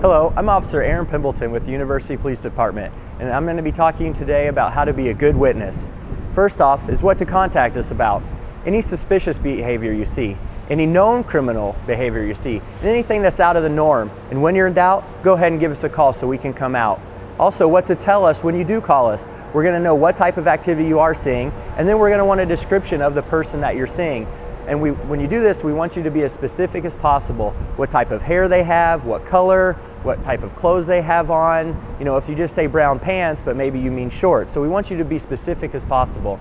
Hello, I'm Officer Aaron Pimbleton with the University Police Department, and I'm going to be talking today about how to be a good witness. First off, is what to contact us about. Any suspicious behavior you see, any known criminal behavior you see, anything that's out of the norm. And when you're in doubt, go ahead and give us a call so we can come out. Also, what to tell us when you do call us. We're going to know what type of activity you are seeing, and then we're going to want a description of the person that you're seeing. And we, when you do this, we want you to be as specific as possible. What type of hair they have, what color, what type of clothes they have on. You know, if you just say brown pants, but maybe you mean shorts. So we want you to be specific as possible.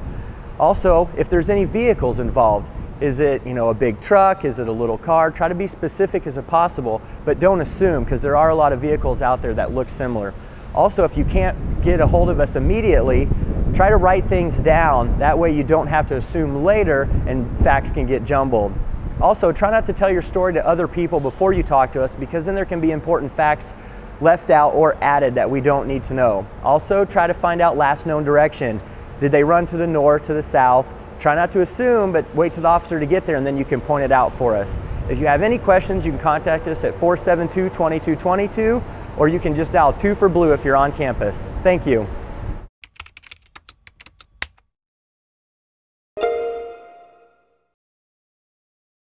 Also, if there's any vehicles involved, is it, you know, a big truck? Is it a little car? Try to be specific as possible, but don't assume because there are a lot of vehicles out there that look similar. Also, if you can't get a hold of us immediately, try to write things down. That way you don't have to assume later and facts can get jumbled. Also, try not to tell your story to other people before you talk to us because then there can be important facts left out or added that we don't need to know. Also, try to find out last known direction. Did they run to the north, to the south? Try not to assume, but wait till the officer to get there and then you can point it out for us. If you have any questions, you can contact us at 472 2222 or you can just dial 2 for blue if you're on campus. Thank you.